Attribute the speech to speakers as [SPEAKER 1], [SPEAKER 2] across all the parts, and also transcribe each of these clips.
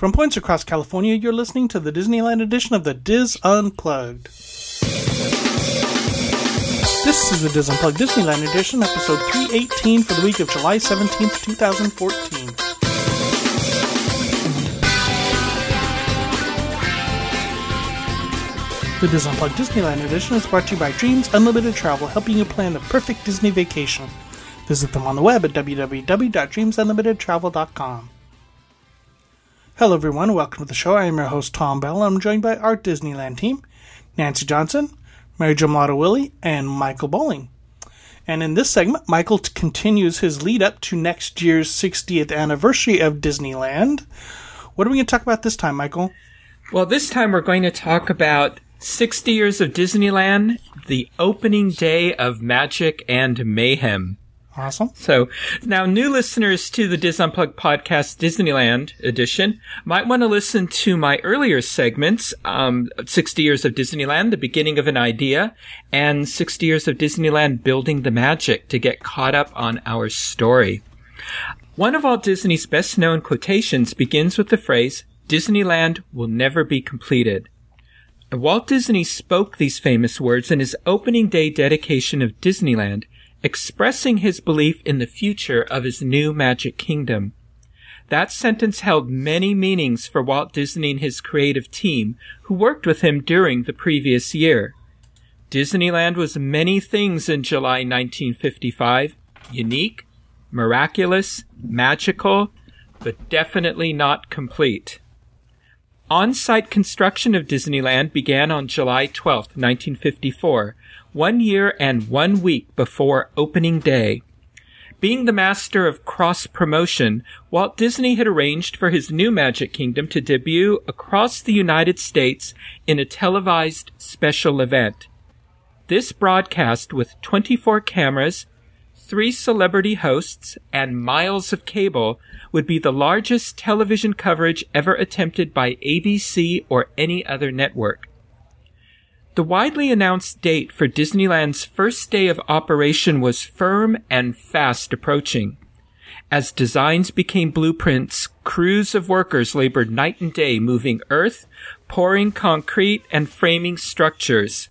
[SPEAKER 1] From points across California, you're listening to the Disneyland edition of the Dis Unplugged. This is the Dis Unplugged Disneyland edition, episode 318 for the week of July 17th, 2014. The Dis Unplugged Disneyland edition is brought to you by Dreams Unlimited Travel, helping you plan the perfect Disney vacation. Visit them on the web at www.dreamsunlimitedtravel.com. Hello, everyone. Welcome to the show. I am your host, Tom Bell. I'm joined by our Disneyland team Nancy Johnson, Mary Jo Willie, and Michael Bowling. And in this segment, Michael t- continues his lead up to next year's 60th anniversary of Disneyland. What are we going to talk about this time, Michael?
[SPEAKER 2] Well, this time we're going to talk about 60 years of Disneyland, the opening day of magic and mayhem.
[SPEAKER 1] Awesome.
[SPEAKER 2] So now new listeners to the Dis Unplugged podcast Disneyland edition might want to listen to my earlier segments, um, 60 years of Disneyland, the beginning of an idea, and 60 years of Disneyland building the magic to get caught up on our story. One of Walt Disney's best known quotations begins with the phrase, Disneyland will never be completed. Walt Disney spoke these famous words in his opening day dedication of Disneyland expressing his belief in the future of his new Magic Kingdom. That sentence held many meanings for Walt Disney and his creative team who worked with him during the previous year. Disneyland was many things in July 1955 unique, miraculous, magical, but definitely not complete. On site construction of Disneyland began on July 12, 1954, one year and one week before opening day. Being the master of cross promotion, Walt Disney had arranged for his new Magic Kingdom to debut across the United States in a televised special event. This broadcast with 24 cameras, three celebrity hosts, and miles of cable would be the largest television coverage ever attempted by ABC or any other network. The widely announced date for Disneyland's first day of operation was firm and fast approaching. As designs became blueprints, crews of workers labored night and day moving earth, pouring concrete, and framing structures.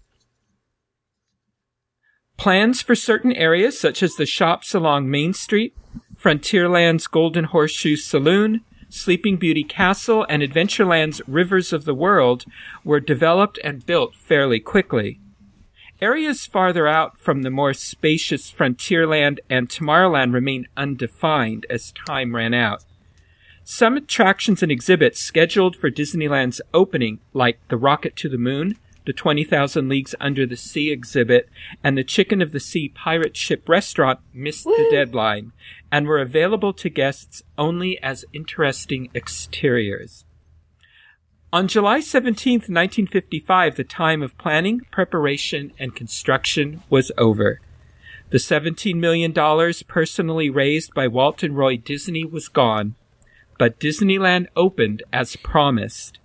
[SPEAKER 2] Plans for certain areas, such as the shops along Main Street, Frontierland's Golden Horseshoe Saloon, Sleeping Beauty Castle, and Adventureland's Rivers of the World were developed and built fairly quickly. Areas farther out from the more spacious Frontierland and Tomorrowland remained undefined as time ran out. Some attractions and exhibits scheduled for Disneyland's opening, like the Rocket to the Moon, the 20,000 Leagues Under the Sea exhibit, and the Chicken of the Sea pirate ship restaurant missed Woo! the deadline and were available to guests only as interesting exteriors. On July 17, 1955, the time of planning, preparation, and construction was over. The $17 million personally raised by Walt and Roy Disney was gone, but Disneyland opened as promised.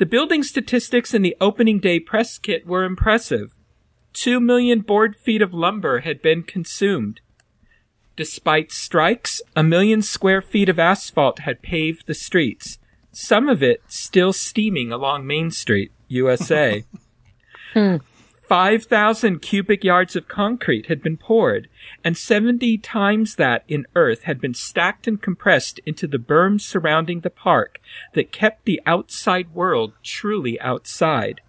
[SPEAKER 2] The building statistics in the opening day press kit were impressive. Two million board feet of lumber had been consumed. Despite strikes, a million square feet of asphalt had paved the streets, some of it still steaming along Main Street, USA. Hmm. Hmm. 5,000 cubic yards of concrete had been poured, and 70 times that in earth had been stacked and compressed into the berms surrounding the park that kept the outside world truly outside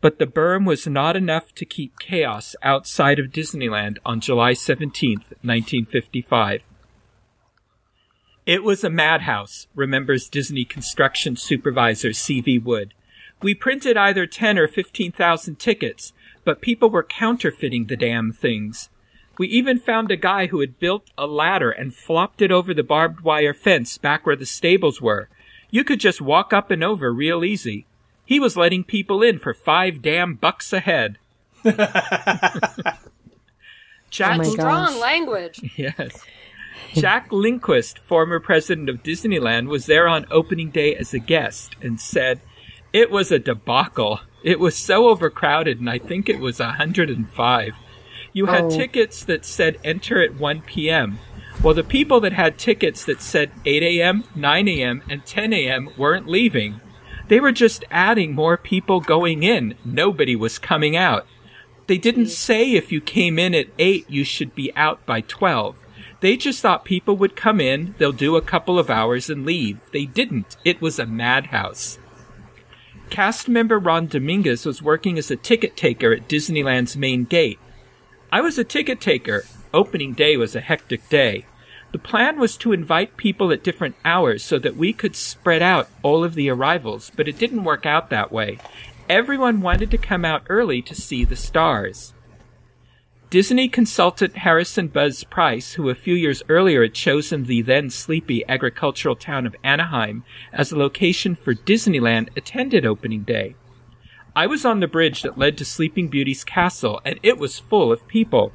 [SPEAKER 2] but the berm was not enough to keep chaos outside of Disneyland on July 17, 1955. It was a madhouse, remembers Disney construction supervisor C.V. Wood. We printed either 10 or 15,000 tickets, but people were counterfeiting the damn things. We even found a guy who had built a ladder and flopped it over the barbed wire fence back where the stables were. You could just walk up and over real easy. He was letting people in for five damn bucks a head.
[SPEAKER 3] Jack, oh strong language.
[SPEAKER 2] Yes. Jack Lindquist, former president of Disneyland, was there on opening day as a guest and said, It was a debacle. It was so overcrowded, and I think it was 105. You had oh. tickets that said enter at 1 p.m. Well, the people that had tickets that said 8 a.m., 9 a.m., and 10 a.m. weren't leaving. They were just adding more people going in. Nobody was coming out. They didn't hmm. say if you came in at 8, you should be out by 12. They just thought people would come in, they'll do a couple of hours and leave. They didn't. It was a madhouse. Cast member Ron Dominguez was working as a ticket taker at Disneyland's main gate. I was a ticket taker. Opening day was a hectic day. The plan was to invite people at different hours so that we could spread out all of the arrivals, but it didn't work out that way. Everyone wanted to come out early to see the stars. Disney consultant Harrison Buzz Price, who a few years earlier had chosen the then sleepy agricultural town of Anaheim as a location for Disneyland, attended opening day. I was on the bridge that led to Sleeping Beauty's castle, and it was full of people.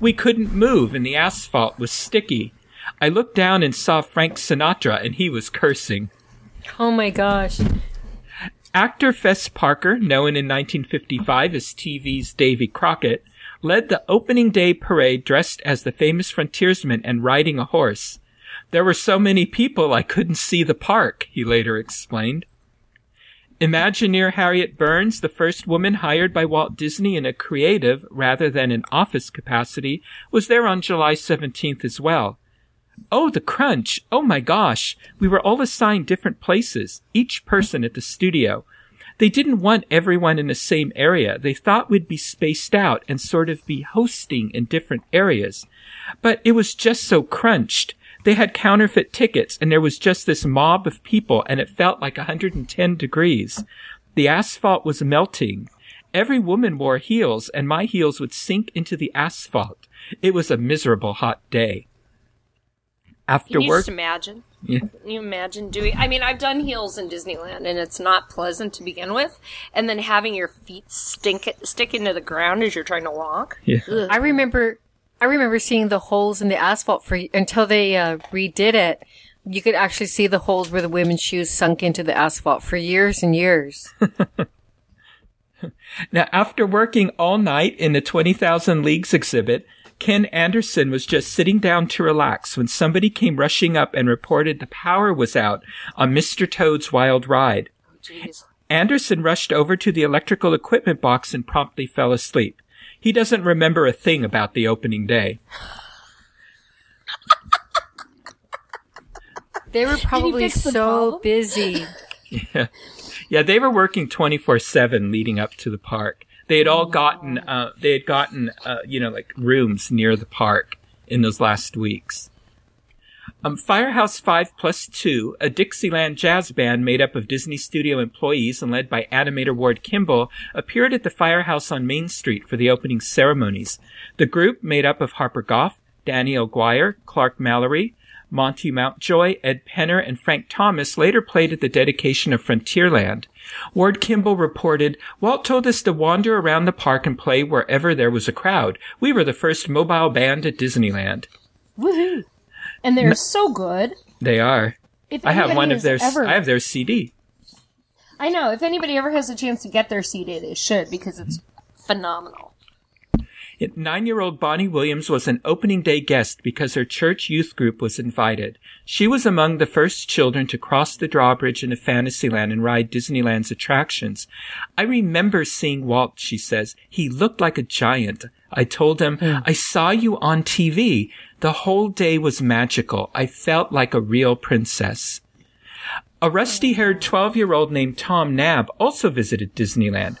[SPEAKER 2] We couldn't move, and the asphalt was sticky. I looked down and saw Frank Sinatra, and he was cursing.
[SPEAKER 4] Oh my gosh.
[SPEAKER 2] Actor Fess Parker, known in 1955 as TV's Davy Crockett, led the opening day parade dressed as the famous frontiersman and riding a horse. There were so many people I couldn't see the park, he later explained. Imagineer Harriet Burns, the first woman hired by Walt Disney in a creative rather than an office capacity, was there on July 17th as well. Oh, the crunch! Oh my gosh! We were all assigned different places, each person at the studio. They didn't want everyone in the same area. They thought we'd be spaced out and sort of be hosting in different areas. But it was just so crunched. They had counterfeit tickets and there was just this mob of people and it felt like 110 degrees. The asphalt was melting. Every woman wore heels and my heels would sink into the asphalt. It was a miserable hot day after
[SPEAKER 3] Can you
[SPEAKER 2] work.
[SPEAKER 3] just imagine?
[SPEAKER 2] Yeah.
[SPEAKER 3] Can you imagine doing? I mean, I've done heels in Disneyland, and it's not pleasant to begin with. And then having your feet stink stick into the ground as you're trying to walk.
[SPEAKER 2] Yeah.
[SPEAKER 3] Ugh.
[SPEAKER 4] I remember, I remember seeing the holes in the asphalt for until they uh, redid it. You could actually see the holes where the women's shoes sunk into the asphalt for years and years.
[SPEAKER 2] Now, after working all night in the 20,000 Leagues exhibit, Ken Anderson was just sitting down to relax when somebody came rushing up and reported the power was out on Mr. Toad's Wild Ride.
[SPEAKER 3] Jeez.
[SPEAKER 2] Anderson rushed over to the electrical equipment box and promptly fell asleep. He doesn't remember a thing about the opening day.
[SPEAKER 4] They were probably
[SPEAKER 3] the
[SPEAKER 4] so
[SPEAKER 3] problem?
[SPEAKER 4] busy.
[SPEAKER 2] Yeah. Yeah, they were working 24/7 leading up to the park. They had all gotten uh they had gotten uh you know like rooms near the park in those last weeks. Um, Firehouse 5 Plus 2, a Dixieland jazz band made up of Disney Studio employees and led by animator Ward Kimball, appeared at the Firehouse on Main Street for the opening ceremonies. The group, made up of Harper Goff, Danny Alguire, Clarke Mallery, Monte Mountjoy, Ed Penner, and Frank Thomas later played at the dedication of Frontierland. Ward Kimball reported, Walt told us to wander around the park and play wherever there was a crowd. We were the first mobile band at Disneyland.
[SPEAKER 3] Woohoo! And they're so good.
[SPEAKER 2] They are.
[SPEAKER 3] If
[SPEAKER 2] I have one of their
[SPEAKER 3] Ever,
[SPEAKER 2] I have their CD.
[SPEAKER 3] I know. If anybody ever has a chance to get their CD, they should because it's phenomenal.
[SPEAKER 2] Nine-year-old Bonnie Williams was an opening day guest because her church youth group was invited. She was among the first children to cross the drawbridge into Fantasyland and ride Disneyland's attractions. I remember seeing Walt, she says. He looked like a giant. I told him, hmm. I saw you on TV. The whole day was magical. I felt like a real princess. A rusty-haired 12-year-old named Tom Nabbe also visited Disneyland.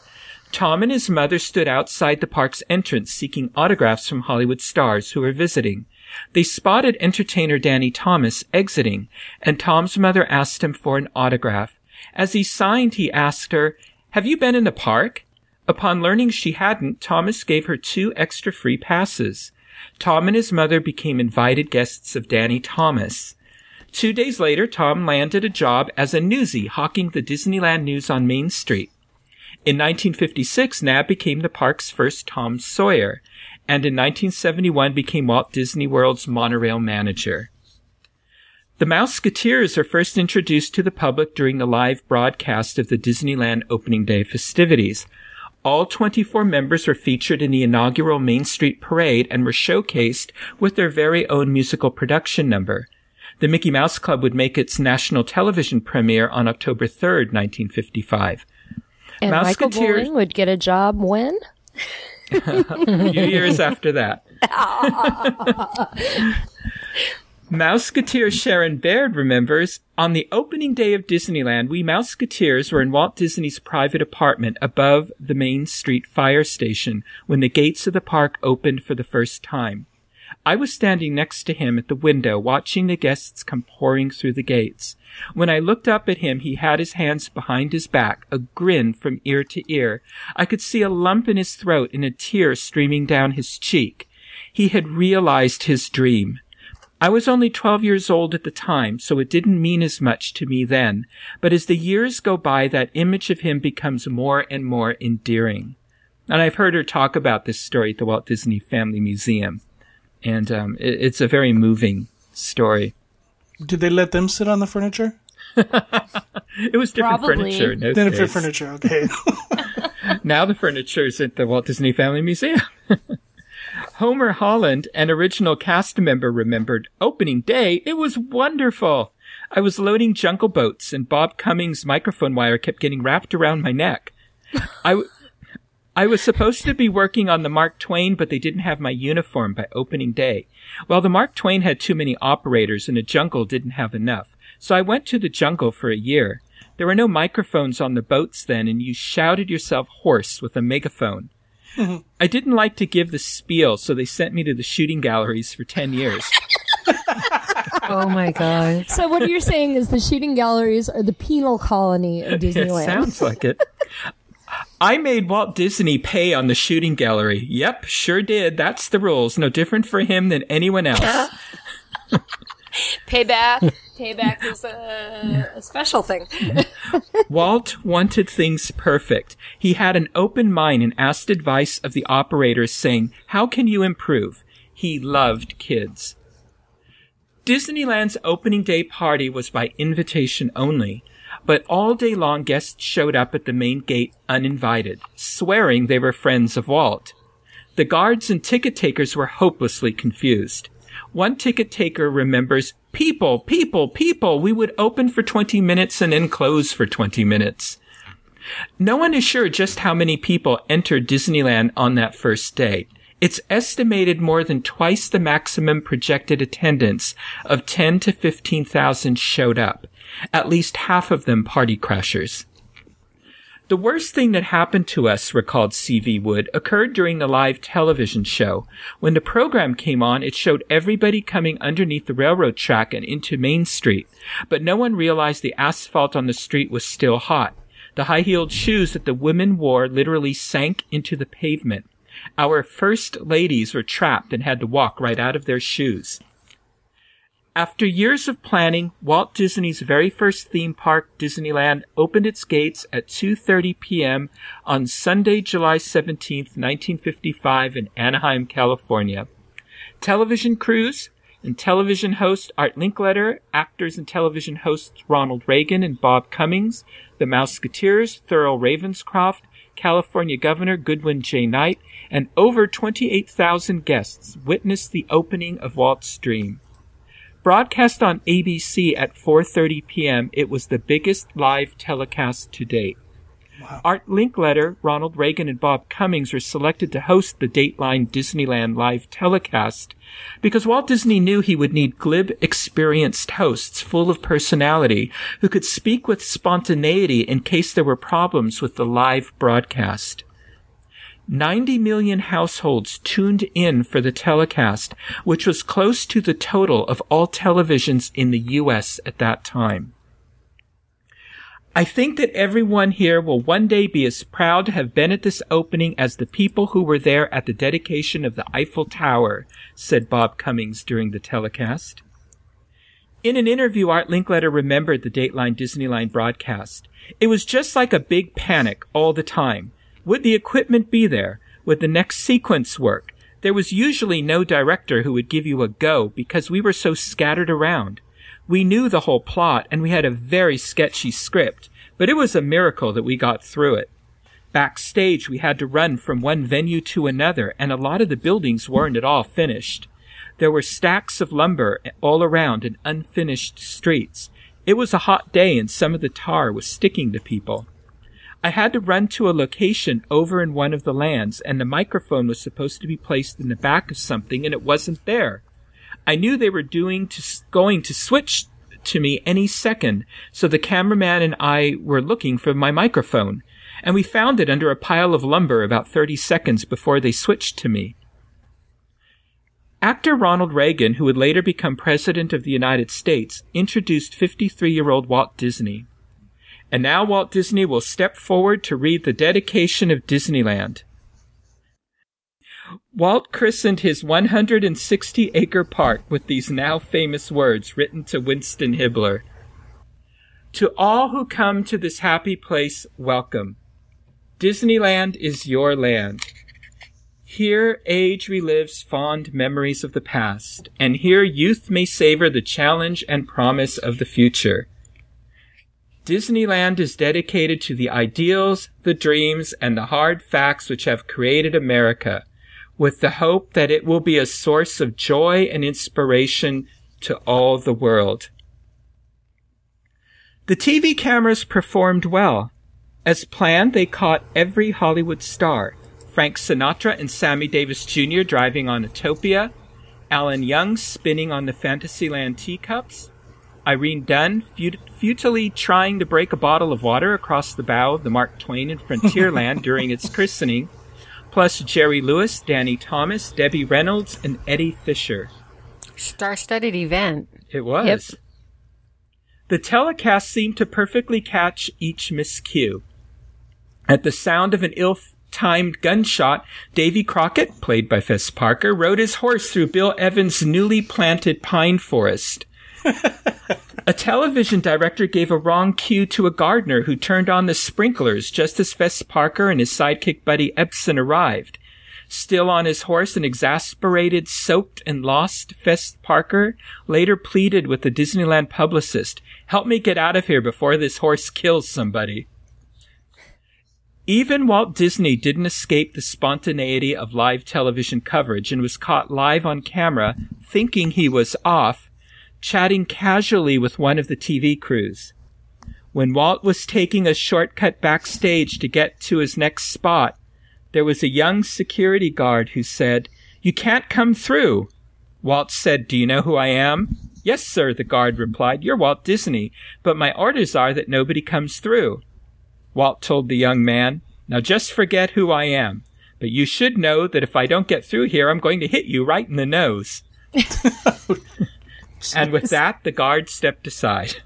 [SPEAKER 2] Tom and his mother stood outside the park's entrance seeking autographs from Hollywood stars who were visiting. They spotted entertainer Danny Thomas exiting, and Tom's mother asked him for an autograph. As he signed, he asked her, Have you been in the park? Upon learning she hadn't, Thomas gave her two extra free passes. Tom and his mother became invited guests of Danny Thomas. Two days later, Tom landed a job as a newsie hawking the Disneyland news on Main Street. In 1956, Nabbe became the park's first Tom Sawyer, and in 1971 became Walt Disney World's monorail manager. The Mouseketeers are first introduced to the public during the live broadcast of the Disneyland opening day festivities. All 24 members were featured in the inaugural Main Street Parade and were showcased with their very own musical production number. The Mickey Mouse Club would make its national television premiere on October 3rd, 1955.
[SPEAKER 5] And Michael Bowling would get a job when?
[SPEAKER 2] a few years after that. Mouseketeer Sharon Baird remembers on the opening day of Disneyland, we Mouseketeers were in Walt Disney's private apartment above the Main Street fire station when the gates of the park opened for the first time. I was standing next to him at the window watching the guests come pouring through the gates. When I looked up at him, he had his hands behind his back, a grin from ear to ear. I could see a lump in his throat and a tear streaming down his cheek. He had realized his dream. I was only 12 years old at the time, so it didn't mean as much to me then, but as the years go by, that image of him becomes more and more endearing. And I've heard her talk about this story at the Walt Disney Family Museum, and um, it, it's a very moving story.
[SPEAKER 1] Did they let them sit on the furniture?
[SPEAKER 2] It was different
[SPEAKER 5] Probably.
[SPEAKER 2] furniture in those
[SPEAKER 1] Then
[SPEAKER 2] days.
[SPEAKER 1] furniture, okay.
[SPEAKER 2] Now the furniture is at the Walt Disney Family Museum. Homer Holland, an original cast member, remembered opening day. It was wonderful. I was loading jungle boats and Bob Cummings' microphone wire kept getting wrapped around my neck. I, w- I was supposed to be working on the Mark Twain, but they didn't have my uniform by opening day. Well, the Mark Twain had too many operators and the jungle didn't have enough. So I went to the jungle for a year. There were no microphones on the boats then, and you shouted yourself hoarse with a megaphone. I didn't like to give the spiel, so they sent me to the shooting galleries for 10 years.
[SPEAKER 4] Oh my god.
[SPEAKER 5] So what you're saying is the shooting galleries are the penal colony of Disneyland.
[SPEAKER 2] It
[SPEAKER 5] Disneyland.
[SPEAKER 2] sounds like it. I made Walt Disney pay on the shooting gallery. Yep, sure did. That's the rules. No different for him than anyone else.
[SPEAKER 3] Payback. Payback is a, a special thing.
[SPEAKER 2] Walt wanted things perfect. He had an open mind and asked advice of the operators saying, how can you improve? He loved kids. Disneyland's opening day party was by invitation only, but all day long guests showed up at the main gate uninvited, swearing they were friends of Walt. The guards and ticket takers were hopelessly confused. One ticket taker remembers, people, people, people, we would open for 20 minutes and then close for 20 minutes. No one is sure just how many people entered Disneyland on that first day. It's estimated more than twice the maximum projected attendance of 10 to 15,000 showed up. At least half of them party crashers. The worst thing that happened to us, recalled C.V. Wood, occurred during the live television show. When the program came on, it showed everybody coming underneath the railroad track and into Main Street, but no one realized the asphalt on the street was still hot. The high-heeled shoes that the women wore literally sank into the pavement. Our first ladies were trapped and had to walk right out of their shoes. After years of planning, Walt Disney's very first theme park, Disneyland, opened its gates at 2:30 p.m. on Sunday, July 17, 1955 in Anaheim, California. Television crews and television host Art Linkletter, actors and television hosts Ronald Reagan and Bob Cummings, the Mouseketeers, Thurl Ravenscroft, California Governor Goodwin J. Knight, and over 28,000 guests witnessed the opening of Walt's dream. Broadcast on ABC at 4:30 p.m., it was the biggest live telecast to date. Art Linkletter, Ronald Reagan, and Bob Cummings were selected to host the Dateline Disneyland live telecast because Walt Disney knew he would need glib, experienced hosts full of personality who could speak with spontaneity in case there were problems with the live broadcast. 90 million households tuned in for the telecast, which was close to the total of all televisions in the U.S. at that time. I think that everyone here will one day be as proud to have been at this opening as the people who were there at the dedication of the Eiffel Tower, said Bob Cummings during the telecast. In an interview, Art Linkletter remembered the Dateline Disneyland broadcast. It was just like a big panic all the time. Would the equipment be there? Would the next sequence work? There was usually no director who would give you a go because we were so scattered around. We knew the whole plot and we had a very sketchy script, but it was a miracle that we got through it. Backstage, we had to run from one venue to another, and a lot of the buildings weren't at all finished. There were stacks of lumber all around and unfinished streets. It was a hot day, and some of the tar was sticking to people. I had to run to a location over in one of the lands, and the microphone was supposed to be placed in the back of something, and it wasn't there. I knew they were doing to, going to switch to me any second, so the cameraman and I were looking for my microphone, and we found it under a pile of lumber about 30 seconds before they switched to me. Actor Ronald Reagan, who would later become President of the United States, introduced 53 year old Walt Disney. And now Walt Disney will step forward to read the dedication of Disneyland. Walt christened his 160 acre park with these now famous words written to Winston Hibler. To all who come to this happy place, welcome. Disneyland is your land. Here age relives fond memories of the past, and here youth may savor the challenge and promise of the future. Disneyland is dedicated to the ideals, the dreams, and the hard facts which have created America, with the hope that it will be a source of joy and inspiration to all the world. The TV cameras performed well. As planned, they caught every Hollywood star. Frank Sinatra and Sammy Davis Jr. driving on Autopia, Alan Young spinning on the Fantasyland teacups, Irene Dunne fut- futilely trying to break a bottle of water across the bow of the Mark Twain in Frontierland during its christening, plus Jerry Lewis, Danny Thomas, Debbie Reynolds, and Eddie Fisher.
[SPEAKER 4] Star-studded event.
[SPEAKER 2] It was. The telecast seemed to perfectly catch each miscue. At the sound of an ill timed gunshot, Davy Crockett, played by Fess Parker, rode his horse through Bill Evans' newly planted pine forest. A television director gave a wrong cue to a gardener who turned on the sprinklers just as Fess Parker and his sidekick Buddy Ebsen arrived. Still on his horse, an exasperated, soaked, and lost Fess Parker later pleaded with the Disneyland publicist, Help me get out of here before this horse kills somebody. Even Walt Disney didn't escape the spontaneity of live television coverage and was caught live on camera, thinking he was off, chatting casually with one of the TV crews. When Walt was taking a shortcut backstage to get to his next spot, there was a young security guard who said, You can't come through. Walt said, Do you know who I am? Yes, sir, the guard replied. You're Walt Disney, but my orders are that nobody comes through. Walt told the young man, Now just forget who I am, but you should know that if I don't get through here, I'm going to hit you right in the nose. and with that, the guard stepped aside.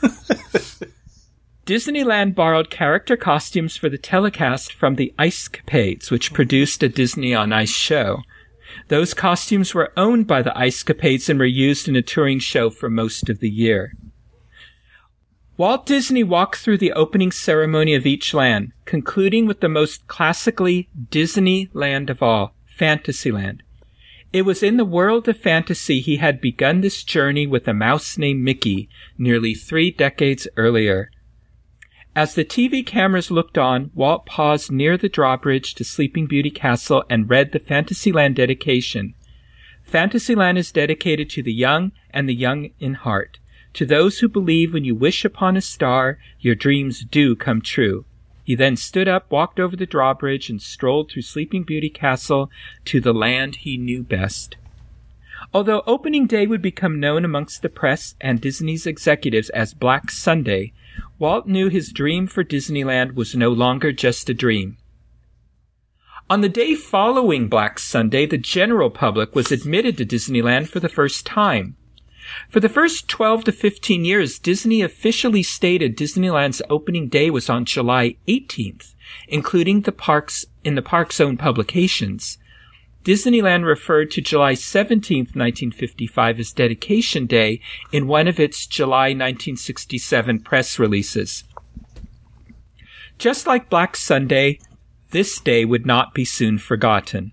[SPEAKER 2] Disneyland borrowed character costumes for the telecast from the Ice Capades, which produced a Disney on Ice show. Those costumes were owned by the Ice Capades and were used in a touring show for most of the year. Walt Disney walked through the opening ceremony of each land, concluding with the most classically Disney land of all, Fantasyland. It was in the world of fantasy he had begun this journey with a mouse named Mickey nearly three decades earlier. As the TV cameras looked on, Walt paused near the drawbridge to Sleeping Beauty Castle and read the Fantasyland dedication. Fantasyland is dedicated to the young and the young in heart, to those who believe when you wish upon a star, your dreams do come true. He then stood up, walked over the drawbridge, and strolled through Sleeping Beauty Castle to the land he knew best. Although opening day would become known amongst the press and Disney's executives as Black Sunday, Walt knew his dream for Disneyland was no longer just a dream. On the day following Black Sunday, the general public was admitted to Disneyland for the first time. For the first 12 to 15 years, Disney officially stated Disneyland's opening day was on July 18th, including the parks in the park's own publications. Disneyland referred to July 17, 1955 as Dedication Day in one of its July 1967 press releases. Just like Black Sunday, this day would not be soon forgotten.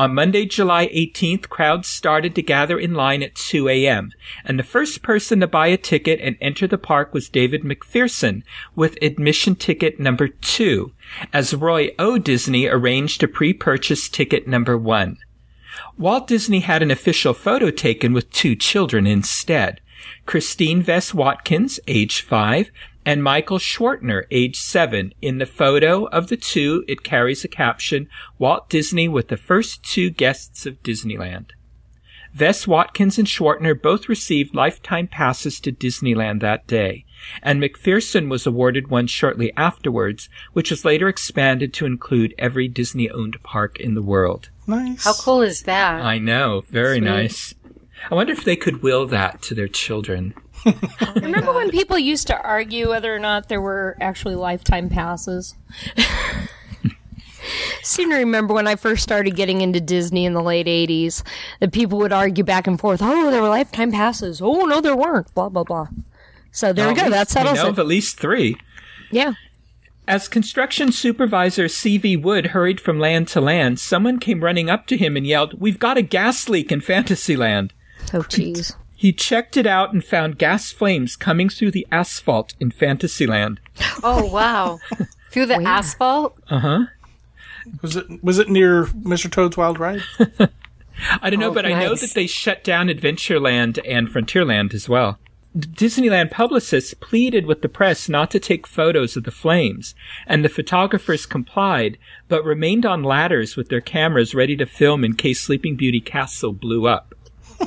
[SPEAKER 2] On Monday, July 18th, crowds started to gather in line at 2 a.m., and the first person to buy a ticket and enter the park was David McPherson with admission ticket number two, as Roy O. Disney arranged to pre-purchase ticket number one. Walt Disney had an official photo taken with two children instead. Christine Vess Watkins, age five, and Michael Schwartner, age seven. In the photo of the two, it carries a caption, Walt Disney with the first two guests of Disneyland. Vess Watkins and Schwartner both received lifetime passes to Disneyland that day, and McPherson was awarded one shortly afterwards, which was later expanded to include every Disney owned park in the world.
[SPEAKER 1] Nice.
[SPEAKER 4] How cool is that?
[SPEAKER 2] I know, very
[SPEAKER 4] Sweet.
[SPEAKER 2] nice. I wonder if they could will that to their children.
[SPEAKER 3] Remember when people used to argue whether or not there were actually lifetime passes? Seem to remember when I first started getting into Disney in the late 80s that people would argue back and forth, oh, there were lifetime passes. Oh, no, there weren't. Blah, blah, blah. So there we go. That
[SPEAKER 2] we
[SPEAKER 3] settles
[SPEAKER 2] know
[SPEAKER 3] it.
[SPEAKER 2] of at least three.
[SPEAKER 3] Yeah.
[SPEAKER 2] As construction supervisor C.V. Wood hurried from land to land, someone came running up to him and yelled, We've got a gas leak in Fantasyland.
[SPEAKER 3] Oh, jeez.
[SPEAKER 2] He checked it out and found gas flames coming through the asphalt in Fantasyland.
[SPEAKER 4] Oh wow! Through the asphalt. Uh huh.
[SPEAKER 1] Was it was it near Mr. Toad's Wild Ride?
[SPEAKER 2] I don't know,
[SPEAKER 4] Oh,
[SPEAKER 2] but I know that they shut down Adventureland and Frontierland as well. D- Disneyland publicists pleaded with the press not to take photos of the flames, and the photographers complied, but remained on ladders with their cameras ready to film in case Sleeping Beauty Castle blew up.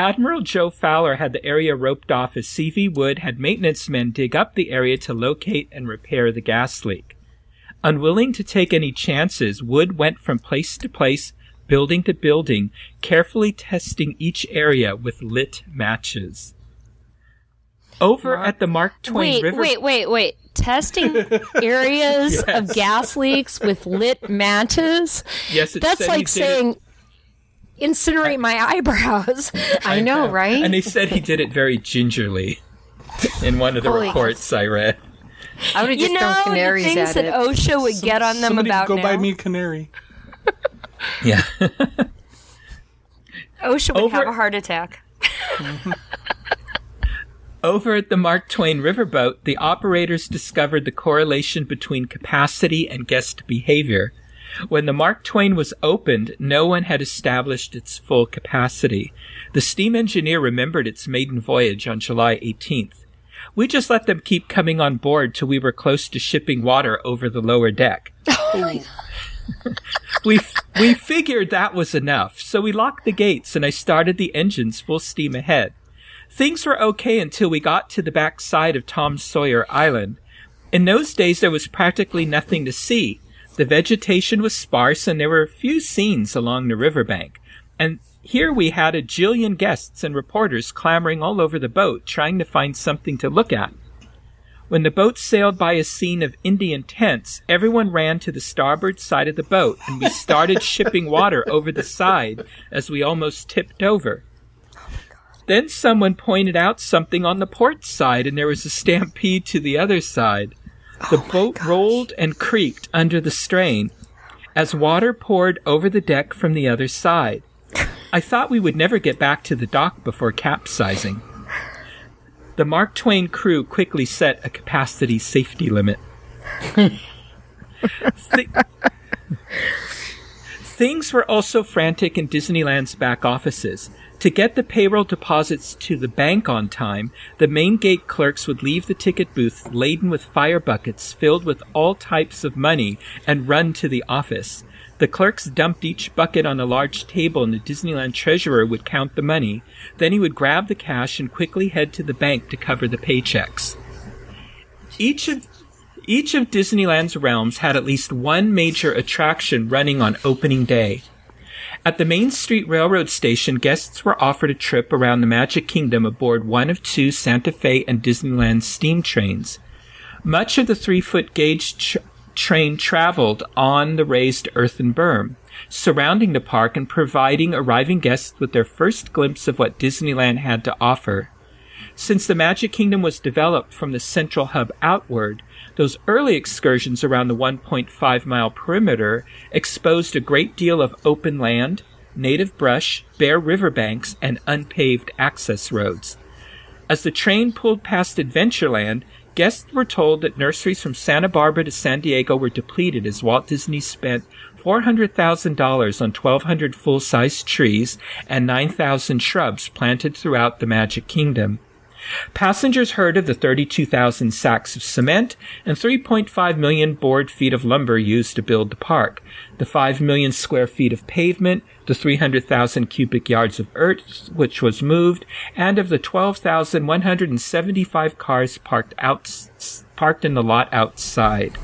[SPEAKER 2] Admiral Joe Fowler had the area roped off as C.V. Wood had maintenance men dig up the area to locate and repair the gas leak. Unwilling to take any chances, Wood went from place to place, building to building, carefully testing each area with lit matches. Over at the Mark Twain
[SPEAKER 3] Wait,
[SPEAKER 2] River.
[SPEAKER 3] wait, wait, wait. Testing areas of gas leaks with lit matches?
[SPEAKER 2] Yes, it
[SPEAKER 3] That's like
[SPEAKER 2] did
[SPEAKER 3] saying, incinerate my eyebrows.
[SPEAKER 4] I know, right?
[SPEAKER 2] And they said he did it very gingerly in one of the
[SPEAKER 4] Holy-
[SPEAKER 2] reports I read.
[SPEAKER 4] I would have
[SPEAKER 3] you
[SPEAKER 4] just thrown
[SPEAKER 3] know, the things
[SPEAKER 4] at
[SPEAKER 3] that
[SPEAKER 4] it.
[SPEAKER 3] OSHA would get on them
[SPEAKER 1] Somebody
[SPEAKER 3] about
[SPEAKER 1] go
[SPEAKER 3] now.
[SPEAKER 1] buy me a canary.
[SPEAKER 2] Yeah.
[SPEAKER 3] OSHA would
[SPEAKER 2] Over-
[SPEAKER 3] have a heart attack.
[SPEAKER 2] Over at the Mark Twain Riverboat, the operators discovered the correlation between capacity and guest behavior. When the Mark Twain was opened, no one had established its full capacity. The steam engineer remembered its maiden voyage on July 18th. We just let them keep coming on board till we were close to shipping water over the lower deck. Oh we f- we figured that was enough, so we locked the gates and I started the engines full steam ahead. Things were okay until we got to the back side of Tom Sawyer Island. In those days, there was practically nothing to see. The vegetation was sparse and there were a few scenes along the riverbank. And here we had a jillion guests and reporters clamoring all over the boat trying to find something to look at. When the boat sailed by a scene of Indian tents, everyone ran to the starboard side of the boat and we started shipping water over the side as we almost tipped over. Then someone pointed out something on the port side and there was a stampede to the other side. The oh boat rolled and creaked under the strain as water poured over the deck from the other side. I thought we would never get back to the dock before capsizing. The Mark Twain crew quickly set a capacity safety limit. Thi- Things were also frantic in Disneyland's back offices. To get the payroll deposits to the bank on time, the main gate clerks would leave the ticket booth laden with fire buckets filled with all types of money and run to the office. The clerks dumped each bucket on a large table and the Disneyland treasurer would count the money. Then he would grab the cash and quickly head to the bank to cover the paychecks. Each of each of Disneyland's realms had at least one major attraction running on opening day. At the Main Street Railroad Station, guests were offered a trip around the Magic Kingdom aboard one of two Santa Fe and Disneyland steam trains. Much of the three foot gauge tr- train traveled on the raised earthen berm, surrounding the park and providing arriving guests with their first glimpse of what Disneyland had to offer. Since the Magic Kingdom was developed from the central hub outward, those early excursions around the 1.5 mile perimeter exposed a great deal of open land, native brush, bare riverbanks, and unpaved access roads. As the train pulled past Adventureland, guests were told that nurseries from Santa Barbara to San Diego were depleted as Walt Disney spent $400,000 on 1,200 full sized trees and 9,000 shrubs planted throughout the Magic Kingdom. Passengers heard of the 32,000 sacks of cement and 3.5 million board feet of lumber used to build the park, the 5 million square feet of pavement, the 300,000 cubic yards of earth which was moved, and of the 12,175 cars parked out, parked in the lot outside.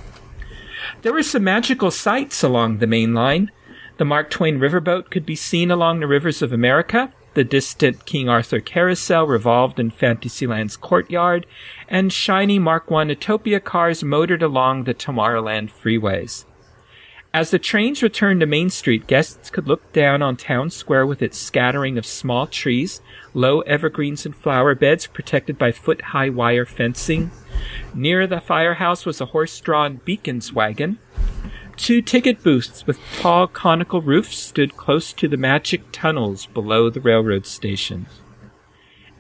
[SPEAKER 2] There were some magical sights along the main line. The Mark Twain riverboat could be seen along the rivers of America. The distant King Arthur carousel revolved in Fantasyland's courtyard, and shiny Mark I Autopia cars motored along the Tomorrowland freeways. As the trains returned to Main Street, guests could look down on Town Square with its scattering of small trees, low evergreens and flower beds protected by foot high wire fencing. Near the firehouse was a horse drawn Bekins wagon. Two ticket booths with tall conical roofs stood close to the magic tunnels below the railroad station.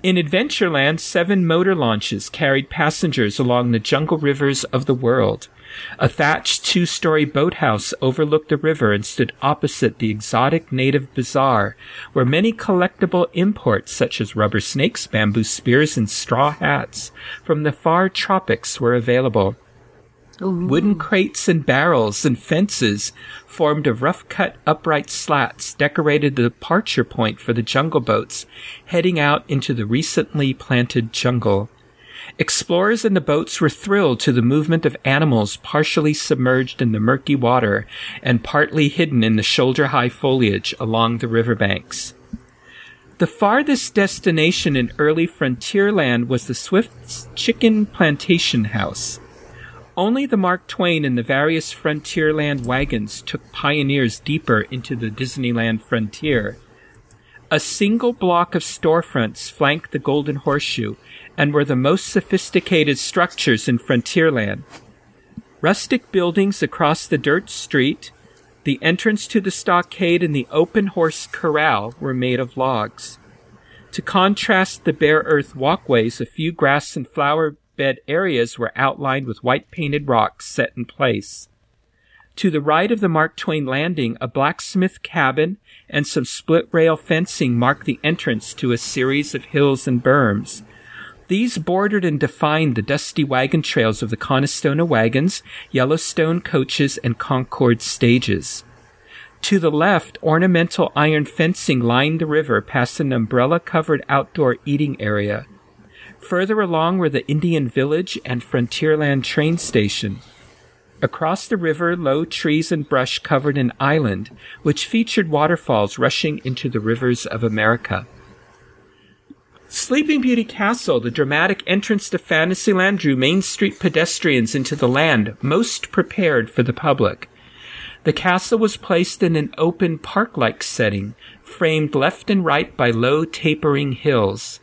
[SPEAKER 2] In Adventureland, seven motor launches carried passengers along the jungle rivers of the world. A thatched two story boathouse overlooked the river and stood opposite the exotic native bazaar, where many collectible imports such as rubber snakes, bamboo spears, and straw hats from the far tropics were available. Wooden crates and barrels and fences formed of rough cut upright slats decorated the departure point for the jungle boats heading out into the recently planted jungle. Explorers in the boats were thrilled to the movement of animals partially submerged in the murky water and partly hidden in the shoulder high foliage along the riverbanks. The farthest destination in early Frontierland was the Swift's Chicken Plantation House. Only the Mark Twain and the various Frontierland wagons took pioneers deeper into the Disneyland frontier. A single block of storefronts flanked the Golden Horseshoe and were the most sophisticated structures in Frontierland. Rustic buildings across the dirt street, the entrance to the stockade, and the open horse corral were made of logs. To contrast the bare earth walkways, a few grass and flower bed areas were outlined with white painted rocks set in place. To the right of the Mark Twain landing, a blacksmith cabin and some split rail fencing mark the entrance to a series of hills and berms. These bordered and defined the dusty wagon trails of the Conestoga wagons, Yellowstone coaches, and Concord stages. To the left, ornamental iron fencing lined the river past an umbrella covered outdoor eating area. Further along were the Indian Village and Frontierland train station. Across the river, low trees and brush covered an island, which featured waterfalls rushing into the rivers of America. Sleeping Beauty Castle, the dramatic entrance to Fantasyland, drew Main Street pedestrians into the land most prepared for the public. The castle was placed in an open park like setting, framed left and right by low tapering hills.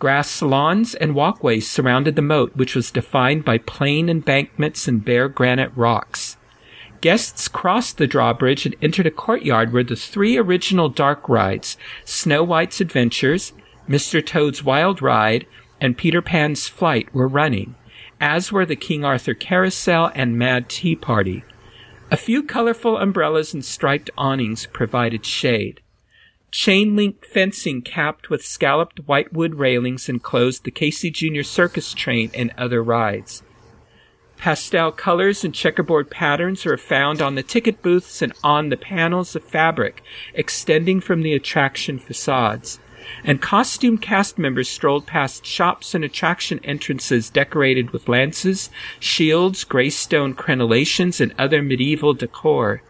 [SPEAKER 2] Grass lawns and walkways surrounded the moat, which was defined by plain embankments and bare granite rocks. Guests crossed the drawbridge and entered a courtyard where the three original dark rides, Snow White's Adventures, Mr. Toad's Wild Ride, and Peter Pan's Flight were running, as were the King Arthur Carousel and Mad Tea Party. A few colorful umbrellas and striped awnings provided shade. Chain link fencing capped with scalloped white wood railings enclosed the Casey Jr. Circus train and other rides. Pastel colors and checkerboard patterns are found on the ticket booths and on the panels of fabric extending from the attraction facades and costume cast members strolled past shops and attraction entrances decorated with lances, shields, greystone crenellations, and other medieval decor.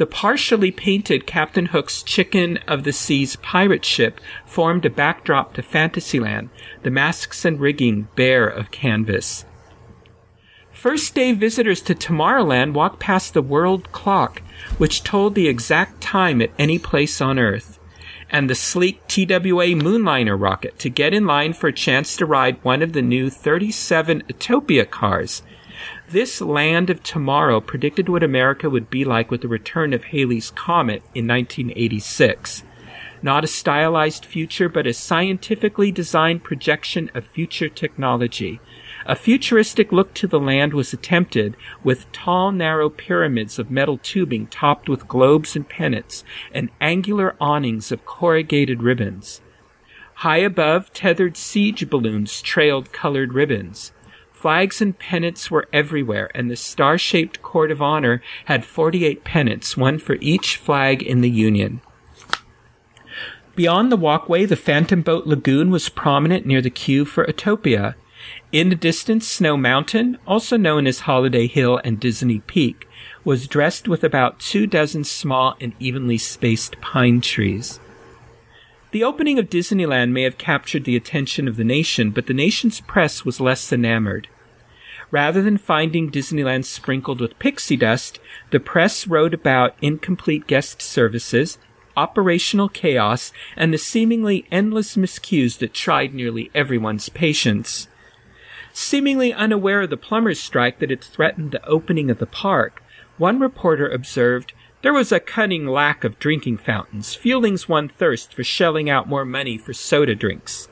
[SPEAKER 2] The partially painted Captain Hook's Chicken of the Seas pirate ship formed a backdrop to Fantasyland, the masks and rigging bare of canvas. First day visitors to Tomorrowland walked past the world clock, which told the exact time at any place on Earth. and the sleek TWA Moonliner rocket to get in line for a chance to ride one of the new 37 Autopia cars. This land of tomorrow predicted what America would be like with the return of Halley's Comet in 1986. Not a stylized future, but a scientifically designed projection of future technology. A futuristic look to the land was attempted with tall, narrow pyramids of metal tubing topped with globes and pennants and angular awnings of corrugated ribbons. High above, tethered siege balloons trailed colored ribbons. Flags and pennants were everywhere, and the star shaped Court of Honor had 48 pennants, one for each flag in the Union. Beyond the walkway, the Phantom Boat Lagoon was prominent near the queue for Autopia. In the distance, Snow Mountain, also known as Holiday Hill and Disney Peak, was dressed with about two dozen small and evenly spaced pine trees. The opening of Disneyland may have captured the attention of the nation, but the nation's press was less enamored. Rather than finding Disneyland sprinkled with pixie dust, the press wrote about incomplete guest services, operational chaos, and the seemingly endless miscues that tried nearly everyone's patience. Seemingly unaware of the plumbers' strike that had threatened the opening of the park, one reporter observed there was a cunning lack of drinking fountains, fuelings one thirst for shelling out more money for soda drinks.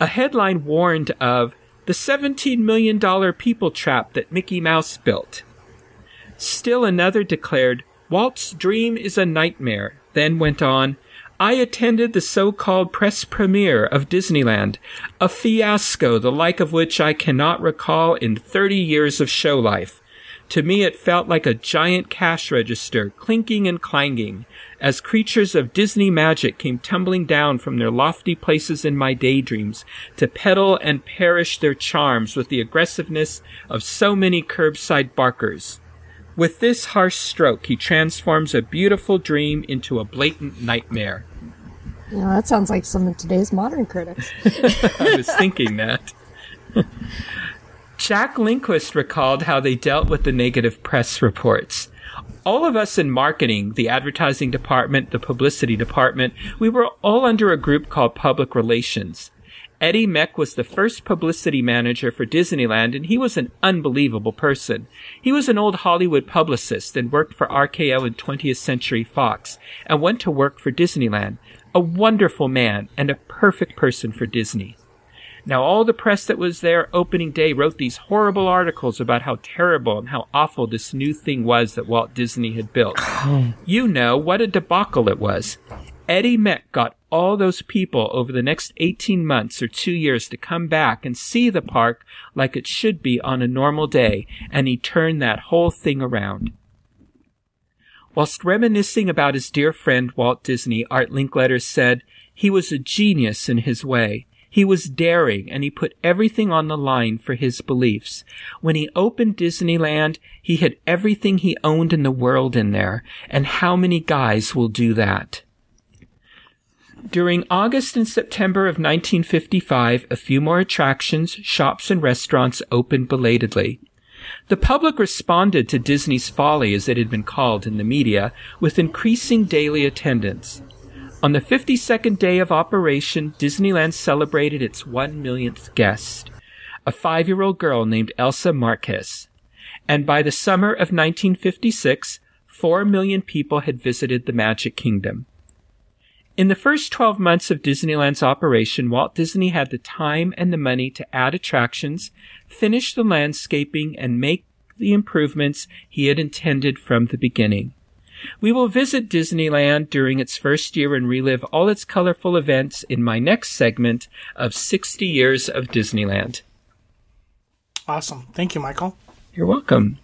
[SPEAKER 2] A headline warned of the $17 million people trap that Mickey Mouse built. Still another declared, Walt's dream is a nightmare, then went on, I attended the so-called press premiere of Disneyland, a fiasco the like of which I cannot recall in 30 years of show life. To me it felt like a giant cash register, clinking and clanging, as creatures of Disney magic came tumbling down from their lofty places in my daydreams to peddle and perish their charms with the aggressiveness of so many curbside barkers. With this harsh stroke, he transforms a beautiful dream into a blatant nightmare.
[SPEAKER 5] Yeah, that sounds like some of today's modern critics.
[SPEAKER 2] I was thinking that. Jack Lindquist recalled how they dealt with the negative press reports. All of us in marketing, the advertising department, the publicity department, we were all under a group called public relations. Eddie Meck was the first publicity manager for Disneyland, and he was an unbelievable person. He was an old Hollywood publicist and worked for RKO and 20th Century Fox, and went to work for Disneyland. A wonderful man and a perfect person for Disney. Now, all the press that was there opening day wrote these horrible articles about how terrible and how awful this new thing was that Walt Disney had built. you know what a debacle it was. Eddie Meck got all those people over the next 18 months or two years to come back and see the park like it should be on a normal day, and he turned that whole thing around. Whilst reminiscing about his dear friend Walt Disney, Art Linkletter said, he was a genius in his way. He was daring and he put everything on the line for his beliefs. When he opened Disneyland, he had everything he owned in the world in there. And how many guys will do that? During August and September of 1955, a few more attractions, shops, and restaurants opened belatedly. The public responded to Disney's folly, as it had been called in the media, with increasing daily attendance. On the 52nd day of operation, Disneyland celebrated its one millionth guest, a five year old girl named Elsa Marquez. And by the summer of 1956, four million people had visited the Magic Kingdom. In the first 12 months of Disneyland's operation, Walt Disney had the time and the money to add attractions, finish the landscaping, and make the improvements he had intended from the beginning. We will visit Disneyland during its first year and relive all its colorful events in my next segment of 60 Years of Disneyland.
[SPEAKER 1] Awesome. Thank you, Michael.
[SPEAKER 2] You're welcome.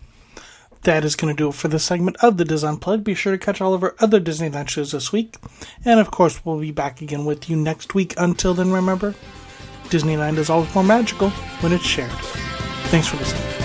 [SPEAKER 1] That is going to do it for this segment of the Dis Unplugged. Be sure to catch all of our other Disneyland shows this week. And of course, we'll be back again with you next week. Until then, remember, Disneyland is always more magical when it's shared. Thanks for listening.